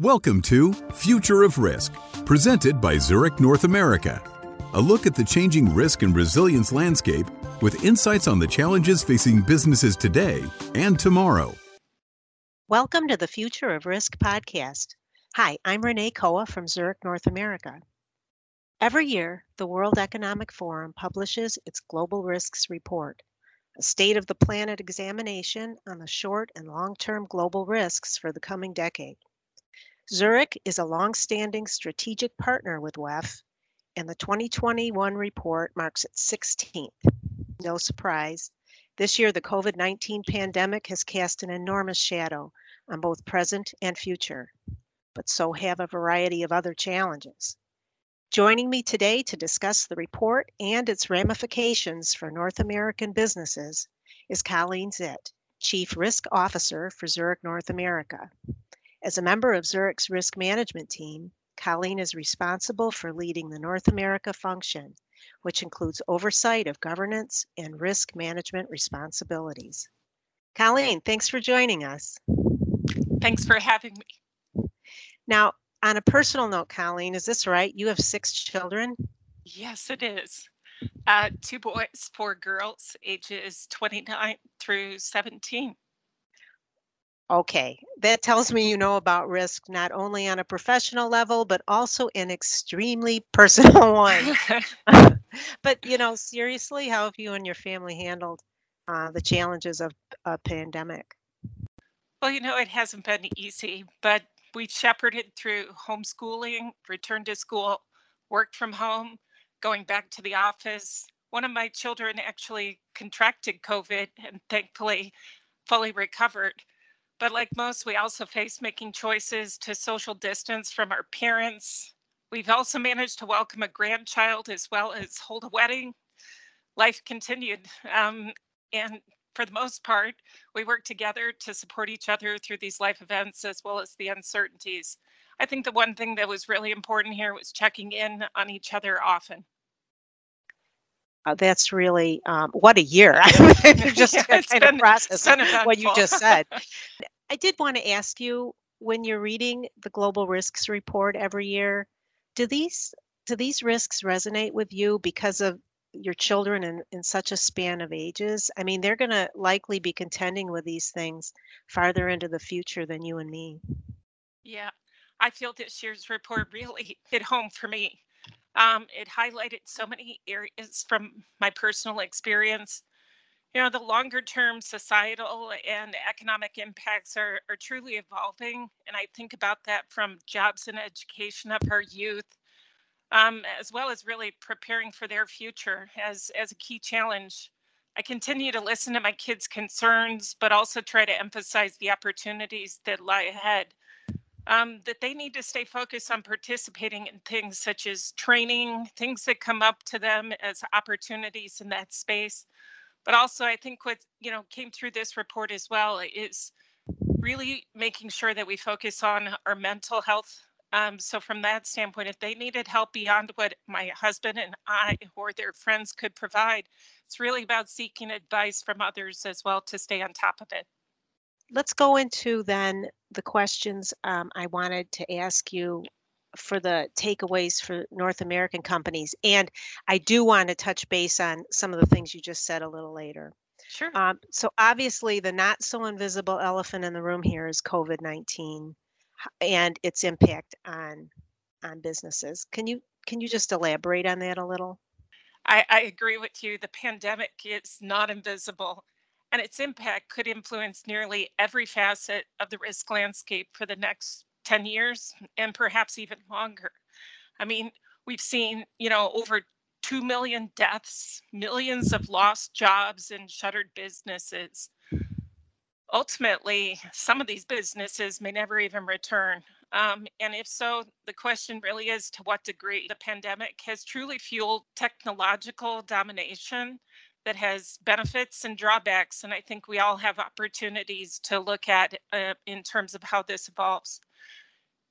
Welcome to Future of Risk, presented by Zurich North America. A look at the changing risk and resilience landscape with insights on the challenges facing businesses today and tomorrow. Welcome to the Future of Risk podcast. Hi, I'm Renee Koa from Zurich North America. Every year, the World Economic Forum publishes its Global Risks Report, a state of the planet examination on the short and long term global risks for the coming decade. Zurich is a long-standing strategic partner with WEF, and the 2021 report marks its 16th. No surprise. This year, the COVID 19 pandemic has cast an enormous shadow on both present and future, but so have a variety of other challenges. Joining me today to discuss the report and its ramifications for North American businesses is Colleen Zitt, Chief Risk Officer for Zurich North America. As a member of Zurich's risk management team, Colleen is responsible for leading the North America function, which includes oversight of governance and risk management responsibilities. Colleen, thanks for joining us. Thanks for having me. Now, on a personal note, Colleen, is this right? You have six children? Yes, it is. Uh, two boys, four girls, ages 29 through 17. Okay, that tells me you know about risk not only on a professional level, but also an extremely personal one. but, you know, seriously, how have you and your family handled uh, the challenges of a pandemic? Well, you know, it hasn't been easy, but we shepherded through homeschooling, returned to school, worked from home, going back to the office. One of my children actually contracted COVID and thankfully fully recovered. But like most, we also face making choices to social distance from our parents. We've also managed to welcome a grandchild as well as hold a wedding. Life continued. Um, and for the most part, we worked together to support each other through these life events as well as the uncertainties. I think the one thing that was really important here was checking in on each other often. Uh, that's really um, what a year. just yeah, kind been, of process what you just said. I did want to ask you when you're reading the global risks report every year, do these do these risks resonate with you because of your children in, in such a span of ages? I mean, they're going to likely be contending with these things farther into the future than you and me. Yeah, I feel this year's report really hit home for me. Um, it highlighted so many areas from my personal experience. You know, the longer term societal and economic impacts are, are truly evolving. And I think about that from jobs and education of our youth, um, as well as really preparing for their future as, as a key challenge. I continue to listen to my kids' concerns, but also try to emphasize the opportunities that lie ahead um, that they need to stay focused on participating in things such as training, things that come up to them as opportunities in that space. But also, I think what you know came through this report as well is really making sure that we focus on our mental health. Um, so, from that standpoint, if they needed help beyond what my husband and I or their friends could provide, it's really about seeking advice from others as well to stay on top of it let's go into then the questions um, I wanted to ask you for the takeaways for North American companies. And I do want to touch base on some of the things you just said a little later. Sure. Um, so obviously, the not so invisible elephant in the room here is COVID nineteen and its impact on on businesses. Can you can you just elaborate on that a little? I, I agree with you. The pandemic is not invisible and its impact could influence nearly every facet of the risk landscape for the next 10 years and perhaps even longer. I mean, we've seen, you know, over 2 million deaths, millions of lost jobs and shuttered businesses. Ultimately, some of these businesses may never even return. Um, and if so, the question really is to what degree the pandemic has truly fueled technological domination that has benefits and drawbacks. And I think we all have opportunities to look at uh, in terms of how this evolves.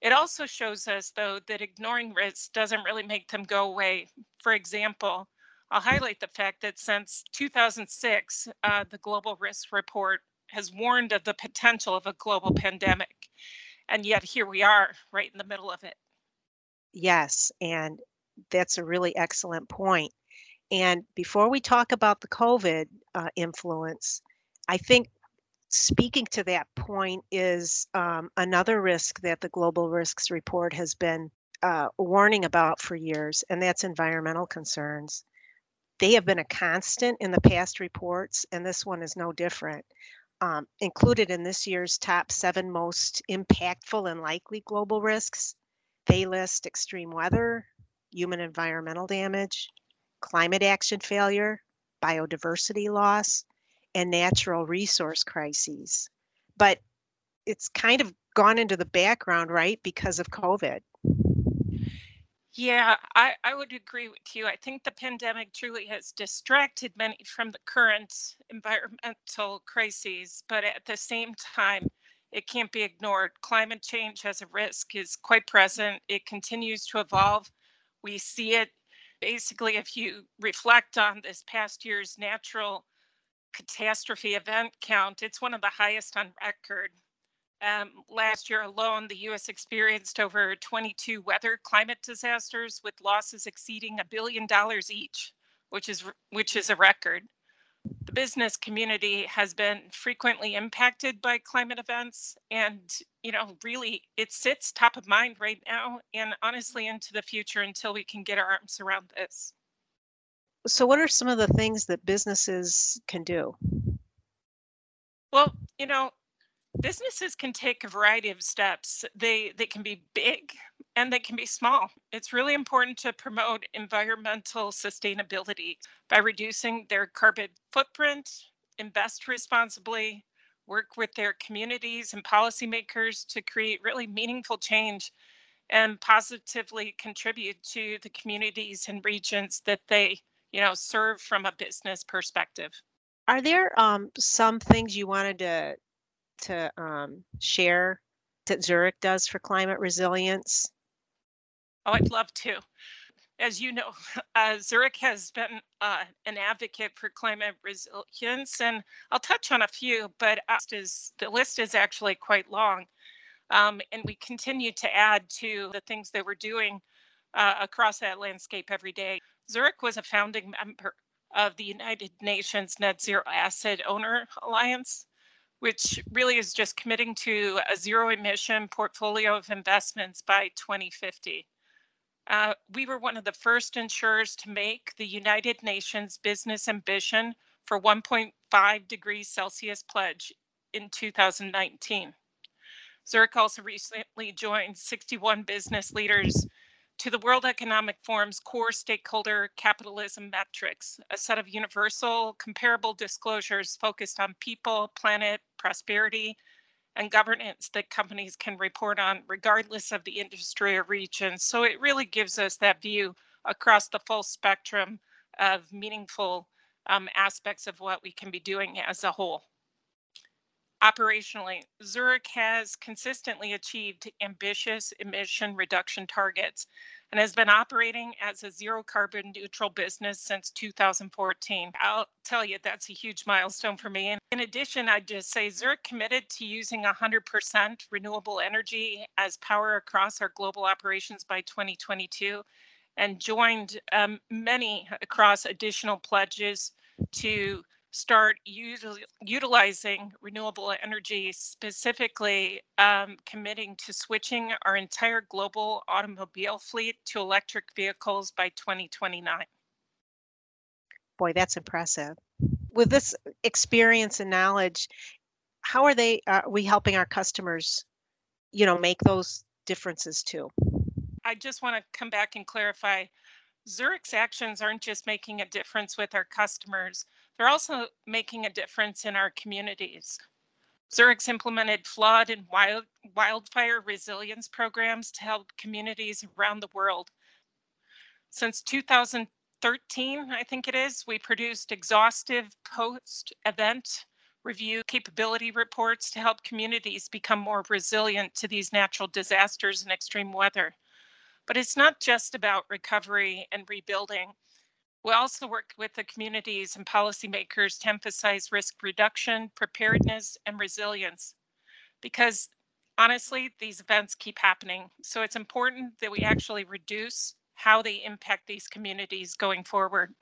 It also shows us, though, that ignoring risks doesn't really make them go away. For example, I'll highlight the fact that since 2006, uh, the Global Risk Report has warned of the potential of a global pandemic. And yet here we are right in the middle of it. Yes, and that's a really excellent point. And before we talk about the COVID uh, influence, I think speaking to that point is um, another risk that the Global Risks Report has been uh, warning about for years, and that's environmental concerns. They have been a constant in the past reports, and this one is no different. Um, included in this year's top seven most impactful and likely global risks, they list extreme weather, human environmental damage, climate action failure, biodiversity loss, and natural resource crises. But it's kind of gone into the background, right, because of COVID. Yeah, I, I would agree with you. I think the pandemic truly has distracted many from the current environmental crises, but at the same time, it can't be ignored. Climate change as a risk is quite present. It continues to evolve. We see it basically, if you reflect on this past year's natural catastrophe event count, it's one of the highest on record. Um, last year alone, the U.S. experienced over 22 weather climate disasters with losses exceeding a billion dollars each, which is which is a record. The business community has been frequently impacted by climate events, and you know, really, it sits top of mind right now, and honestly, into the future until we can get our arms around this. So, what are some of the things that businesses can do? Well, you know, businesses can take a variety of steps. They they can be big and they can be small. It's really important to promote environmental sustainability by reducing their carbon footprint, invest responsibly, work with their communities and policymakers to create really meaningful change and positively contribute to the communities and regions that they, you know, serve from a business perspective. Are there um, some things you wanted to to um, share that Zurich does for climate resilience? Oh, I'd love to. As you know, uh, Zurich has been uh, an advocate for climate resilience, and I'll touch on a few, but is, the list is actually quite long. Um, and we continue to add to the things that we're doing uh, across that landscape every day. Zurich was a founding member of the United Nations Net Zero Asset Owner Alliance which really is just committing to a zero emission portfolio of investments by 2050. Uh, we were one of the first insurers to make the United Nations Business Ambition for 1.5 degrees Celsius pledge in 2019. Zurich also recently joined 61 business leaders to the World Economic Forum's core stakeholder capitalism metrics, a set of universal, comparable disclosures focused on people, planet, prosperity, and governance that companies can report on regardless of the industry or region. So it really gives us that view across the full spectrum of meaningful um, aspects of what we can be doing as a whole. Operationally, Zurich has consistently achieved ambitious emission reduction targets and has been operating as a zero carbon neutral business since 2014. I'll tell you, that's a huge milestone for me. And in addition, I'd just say Zurich committed to using 100% renewable energy as power across our global operations by 2022 and joined um, many across additional pledges to start util- utilizing renewable energy, specifically um, committing to switching our entire global automobile fleet to electric vehicles by 2029. Boy, that's impressive. With this experience and knowledge, how are they are we helping our customers, you know, make those differences too? I just want to come back and clarify Zurich's actions aren't just making a difference with our customers, they're also making a difference in our communities. Zurich's implemented flood and wild, wildfire resilience programs to help communities around the world. Since 2013, I think it is, we produced exhaustive post event review capability reports to help communities become more resilient to these natural disasters and extreme weather. But it's not just about recovery and rebuilding. We also work with the communities and policymakers to emphasize risk reduction, preparedness, and resilience. Because honestly, these events keep happening. So it's important that we actually reduce how they impact these communities going forward.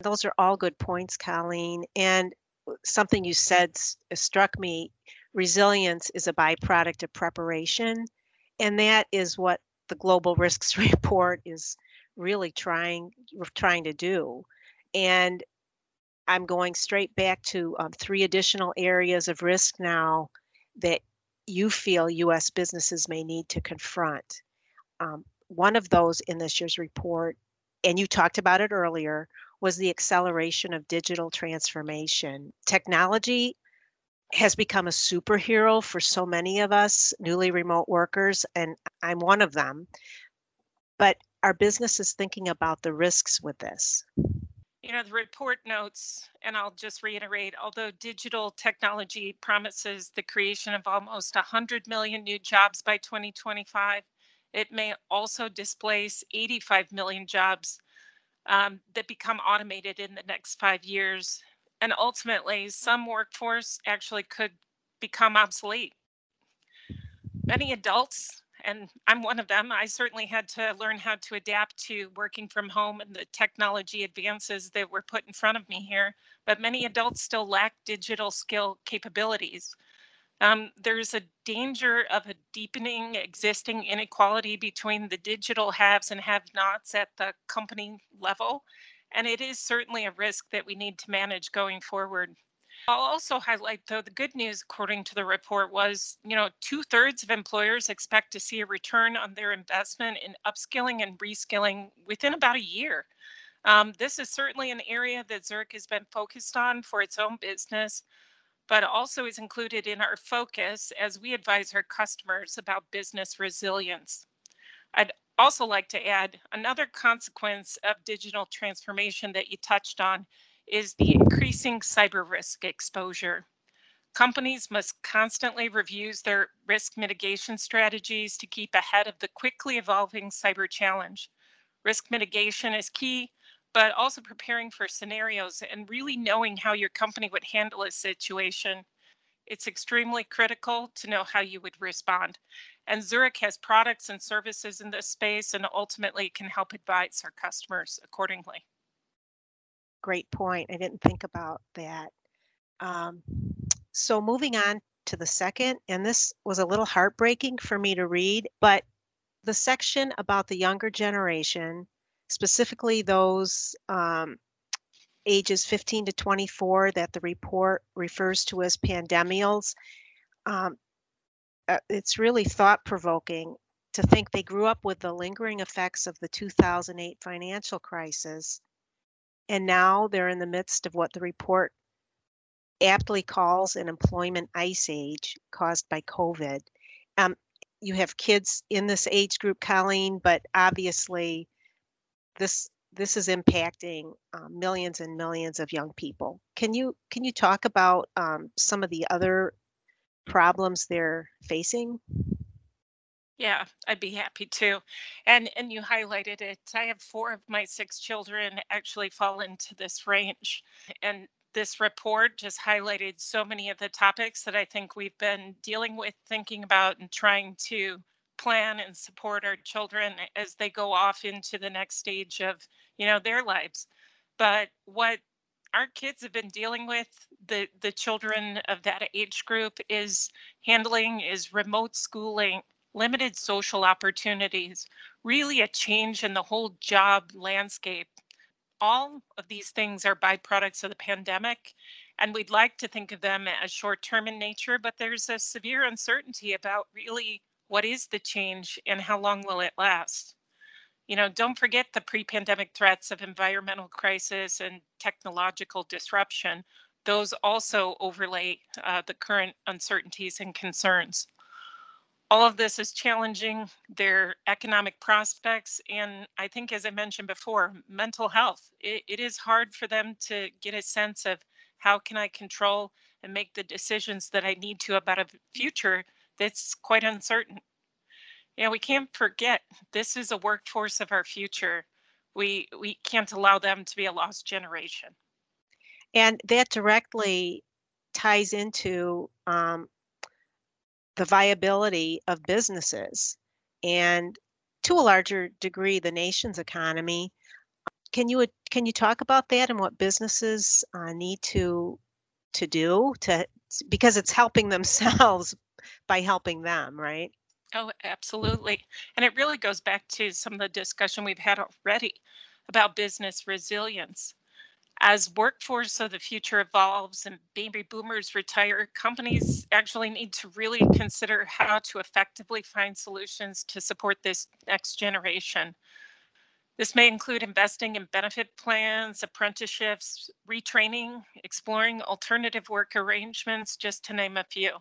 Those are all good points, Colleen. And uh, something you said uh, struck me resilience is a byproduct of preparation. And that is what the global risks report is really trying trying to do. And I'm going straight back to um, three additional areas of risk now that you feel U.S. businesses may need to confront. Um, one of those in this year's report, and you talked about it earlier, was the acceleration of digital transformation. Technology has become a superhero for so many of us newly remote workers, and I'm one of them. But our business is thinking about the risks with this. You know, the report notes, and I'll just reiterate although digital technology promises the creation of almost 100 million new jobs by 2025, it may also displace 85 million jobs um, that become automated in the next five years. And ultimately, some workforce actually could become obsolete. Many adults and I'm one of them. I certainly had to learn how to adapt to working from home and the technology advances that were put in front of me here. But many adults still lack digital skill capabilities. Um, there's a danger of a deepening existing inequality between the digital haves and have nots at the company level. And it is certainly a risk that we need to manage going forward. I'll also highlight, though, the good news, according to the report, was you know two thirds of employers expect to see a return on their investment in upskilling and reskilling within about a year. Um, this is certainly an area that Zurich has been focused on for its own business, but also is included in our focus as we advise our customers about business resilience. I'd also like to add another consequence of digital transformation that you touched on is the increasing cyber risk exposure. Companies must constantly review their risk mitigation strategies to keep ahead of the quickly evolving cyber challenge. Risk mitigation is key, but also preparing for scenarios and really knowing how your company would handle a situation. It's extremely critical to know how you would respond. And Zurich has products and services in this space and ultimately can help advise our customers accordingly great point. I didn't think about that. Um, so moving on to the second, and this was a little heartbreaking for me to read, but the section about the younger generation, specifically those um, ages 15 to 24 that the report refers to as pandemials, um, uh, it's really thought provoking to think they grew up with the lingering effects of the 2008 financial crisis and now they're in the midst of what the report aptly calls an employment ice age caused by COVID. Um, you have kids in this age group, Colleen, but obviously this this is impacting um, millions and millions of young people. Can you can you talk about um, some of the other problems they're facing? Yeah, I'd be happy to. And and you highlighted it. I have four of my six children actually fall into this range. And this report just highlighted so many of the topics that I think we've been dealing with, thinking about, and trying to plan and support our children as they go off into the next stage of, you know, their lives. But what our kids have been dealing with the the children of that age group is handling is remote schooling limited social opportunities, really a change in the whole job landscape. All of these things are byproducts of the pandemic, and we'd like to think of them as short term in nature, but there's a severe uncertainty about really what is the change and how long will it last. You know, don't forget the pre pandemic threats of environmental crisis and technological disruption. Those also overlay uh, the current uncertainties and concerns all of this is challenging their economic prospects and i think as i mentioned before mental health it, it is hard for them to get a sense of how can i control and make the decisions that i need to about a future that's quite uncertain. Know we can't forget this is a workforce of our future. We we can't allow them to be a lost generation. And that directly ties into um, the viability of businesses and to a larger degree the nation's economy. Can you can you talk about that and what businesses uh, need to to do to because it's helping themselves by helping them, right? Oh, absolutely. And it really goes back to some of the discussion we've had already about business resilience. As workforce of the future evolves and baby boomers retire, companies actually need to really consider how to effectively find solutions to support this next generation. This may include investing in benefit plans, apprenticeships, retraining, exploring alternative work arrangements, just to name a few.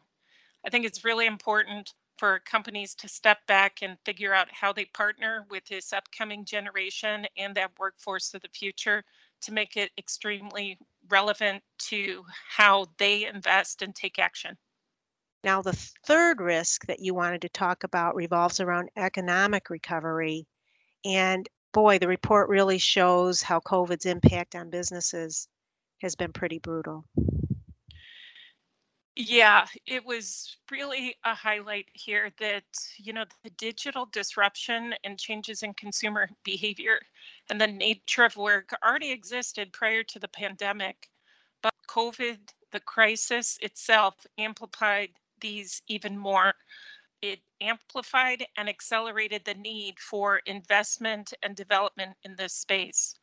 I think it's really important for companies to step back and figure out how they partner with this upcoming generation and that workforce of the future to make it extremely relevant to how they invest and take action. Now, the third risk that you wanted to talk about revolves around economic recovery. And boy, the report really shows how COVID's impact on businesses has been pretty brutal. Yeah, it was really a highlight here that, you know, the digital disruption and changes in consumer behavior and the nature of work already existed prior to the pandemic. But COVID, the crisis itself, amplified these even more. It amplified and accelerated the need for investment and development in this space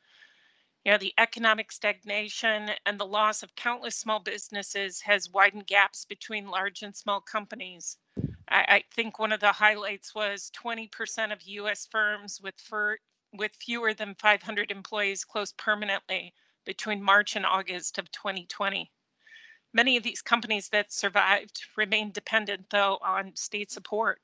you know, the economic stagnation and the loss of countless small businesses has widened gaps between large and small companies. I, I think one of the highlights was 20% of U.S. firms with for, with fewer than 500 employees closed permanently between March and August of 2020. Many of these companies that survived remain dependent, though, on state support.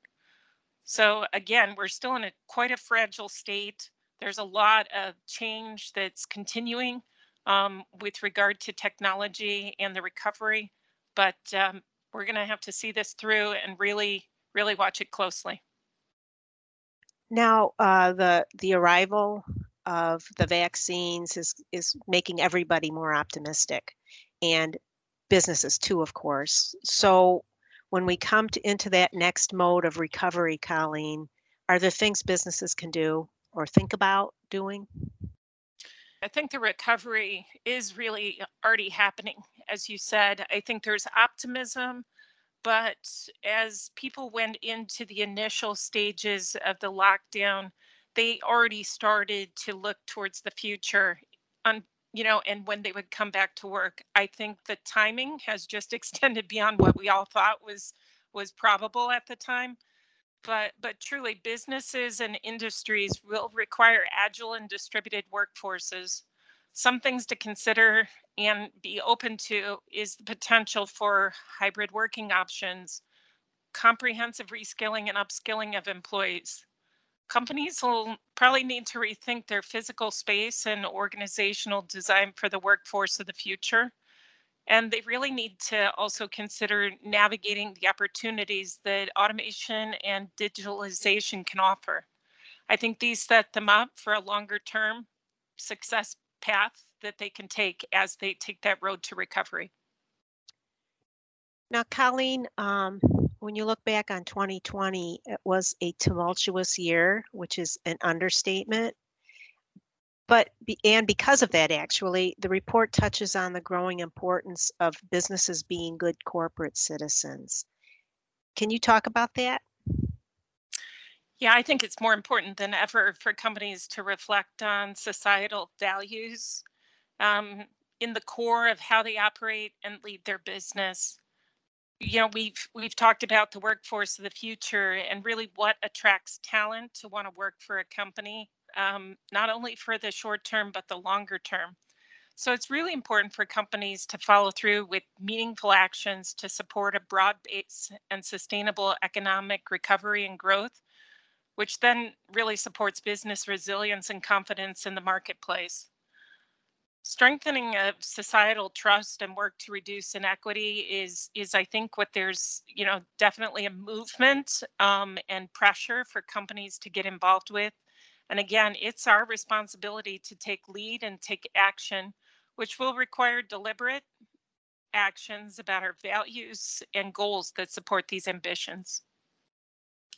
So again, we're still in a quite a fragile state there's a lot of change that's continuing um, with regard to technology and the recovery, but um, we're going to have to see this through and really, really watch it closely. Now, uh, the the arrival of the vaccines is is making everybody more optimistic, and businesses too, of course. So, when we come to, into that next mode of recovery, Colleen, are there things businesses can do or think about doing? I think the recovery is really already happening. As you said, I think there's optimism, but as people went into the initial stages of the lockdown, they already started to look towards the future on you know and when they would come back to work i think the timing has just extended beyond what we all thought was was probable at the time but but truly businesses and industries will require agile and distributed workforces. Some things to consider and be open to is the potential for hybrid working options comprehensive reskilling and upskilling of employees. Companies will probably need to rethink their physical space and organizational design for the workforce of the future and they really need to also consider navigating the opportunities that automation and digitalization can offer. I think these set them up for a longer term success path that they can take as they take that road to recovery. Now, Colleen, um, when you look back on 2020, it was a tumultuous year, which is an understatement. But, and because of that, actually, the report touches on the growing importance of businesses being good corporate citizens. Can you talk about that? Yeah, I think it's more important than ever for companies to reflect on societal values um, in the core of how they operate and lead their business. You know, we've we've talked about the workforce of the future and really what attracts talent to want to work for a company um, not only for the short term, but the longer term. So it's really important for companies to follow through with meaningful actions to support a broad base and sustainable economic recovery and growth, which then really supports business resilience and confidence in the marketplace. Strengthening of societal trust and work to reduce inequity is, is I think, what there's, you know, definitely a movement um, and pressure for companies to get involved with. And again, it's our responsibility to take lead and take action, which will require deliberate actions, about our values and goals that support these ambitions.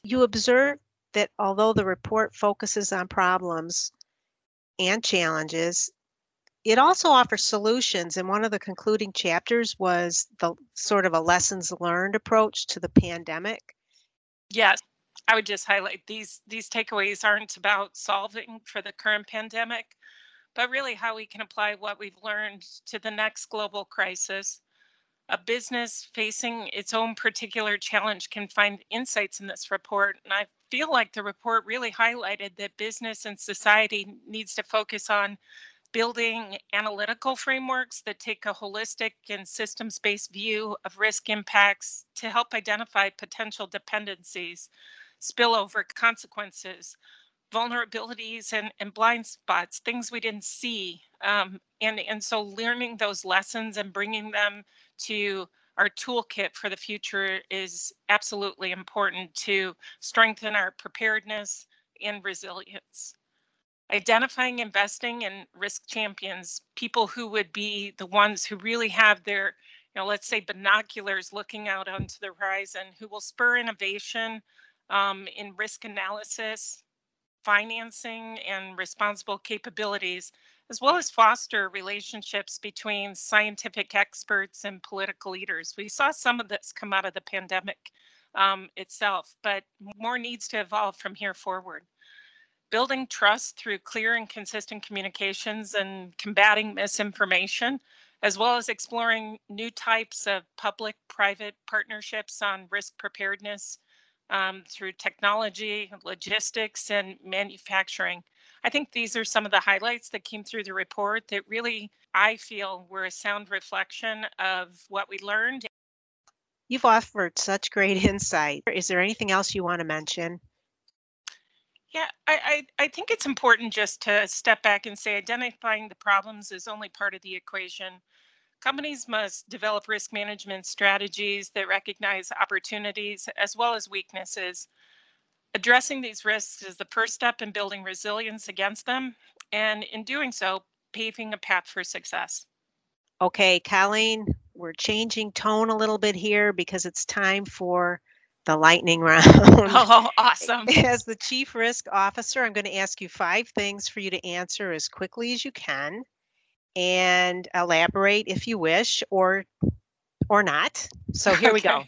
You observe that although the report focuses on problems and challenges, it also offers solutions. And one of the concluding chapters was the sort of a lessons learned approach to the pandemic. Yes, I would just highlight these these takeaways aren't about solving for the current pandemic, but really how we can apply what we've learned to the next global crisis. A business facing its own particular challenge can find insights in this report. And I feel like the report really highlighted that business and society needs to focus on building analytical frameworks that take a holistic and systems based view of risk impacts to help identify potential dependencies, spillover consequences, vulnerabilities, and, and blind spots, things we didn't see. Um, and, and so learning those lessons and bringing them to our toolkit for the future is absolutely important to strengthen our preparedness and resilience identifying investing in risk champions, people who would be the ones who really have their, you know, let's say binoculars looking out onto the horizon, who will spur innovation um, in risk analysis, financing, and responsible capabilities, as well as foster relationships between scientific experts and political leaders. We saw some of this come out of the pandemic um, itself, but more needs to evolve from here forward building trust through clear and consistent communications and combating misinformation, as well as exploring new types of public private partnerships on risk preparedness um, through technology, logistics, and manufacturing. I think these are some of the highlights that came through the report that really, I feel, were a sound reflection of what we learned. You've offered such great insight. Is there anything else you want to mention? Yeah, I, I, I think it's important just to step back and say identifying the problems is only part of the equation. Companies must develop risk management strategies that recognize opportunities as well as weaknesses. Addressing these risks is the first step in building resilience against them, and in doing so, paving a path for success. Okay, Colleen, we're changing tone a little bit here because it's time for the lightning round. Oh, awesome. As the chief risk officer, I'm going to ask you five things for you to answer as quickly as you can and elaborate if you wish or or not. So here we go.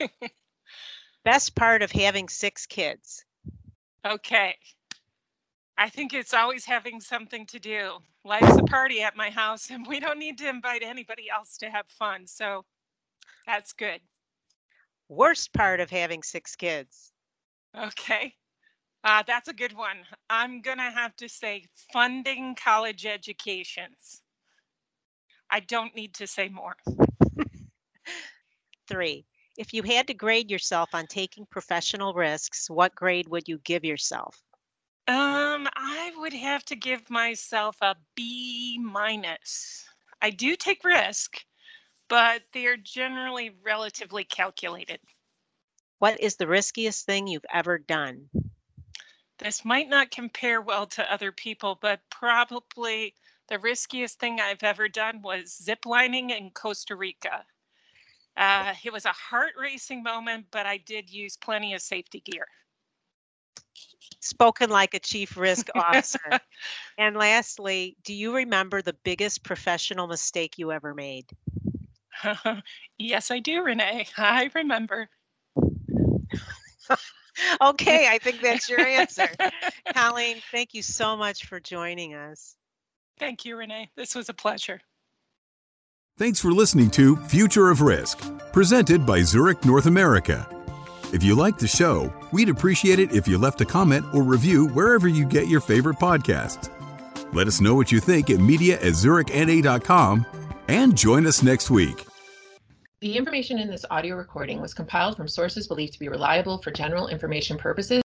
Best part of having six kids. Okay. I think it's always having something to do. Life's a party at my house, and we don't need to invite anybody else to have fun. So that's good worst part of having six kids? Okay. Uh, that's a good one. I'm going to have to say funding college educations. I don't need to say more. Three, if you had to grade yourself on taking professional risks, what grade would you give yourself? Um, I would have to give myself a B minus. I do take risk, but they are generally relatively calculated. What is the riskiest thing you've ever done? This might not compare well to other people, but probably the riskiest thing I've ever done was ziplining in Costa Rica. Uh, it was a heart racing moment, but I did use plenty of safety gear. Spoken like a chief risk officer. and lastly, do you remember the biggest professional mistake you ever made? yes, I do, Renee. I remember. okay, I think that's your answer. Colleen, thank you so much for joining us. Thank you, Renee. This was a pleasure. Thanks for listening to Future of Risk, presented by Zurich North America. If you like the show, we'd appreciate it if you left a comment or review wherever you get your favorite podcasts. Let us know what you think at media at zurichna.com and join us next week. The information in this audio recording was compiled from sources believed to be reliable for general information purposes